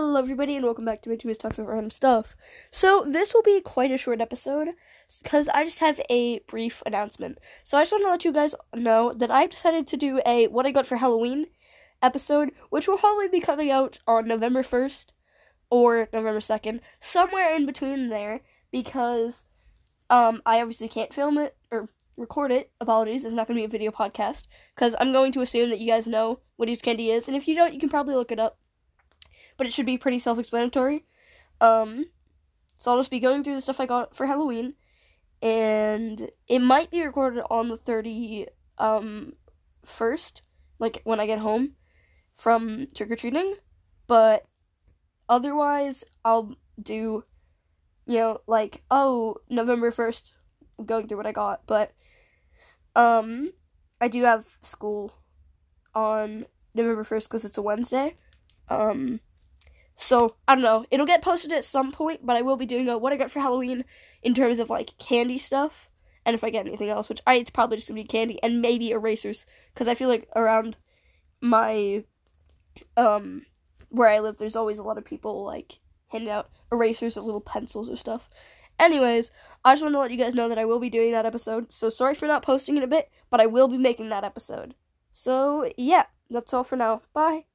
Hello, everybody, and welcome back to my Two Talks about Random Stuff. So, this will be quite a short episode because I just have a brief announcement. So, I just want to let you guys know that I've decided to do a What I Got for Halloween episode, which will probably be coming out on November 1st or November 2nd, somewhere in between there, because um, I obviously can't film it or record it. Apologies, it's not going to be a video podcast because I'm going to assume that you guys know what East Candy is, and if you don't, you can probably look it up but it should be pretty self-explanatory. Um, so I'll just be going through the stuff I got for Halloween, and it might be recorded on the thirty um first, like when I get home from trick or treating, but otherwise I'll do, you know, like oh November first, going through what I got, but um, I do have school on November first because it's a Wednesday. Um, so I don't know. It'll get posted at some point, but I will be doing a what I got for Halloween in terms of like candy stuff, and if I get anything else, which I it's probably just gonna be candy and maybe erasers, because I feel like around my um where I live, there's always a lot of people like handing out erasers or little pencils or stuff. Anyways, I just want to let you guys know that I will be doing that episode. So sorry for not posting in a bit, but I will be making that episode. So yeah, that's all for now. Bye.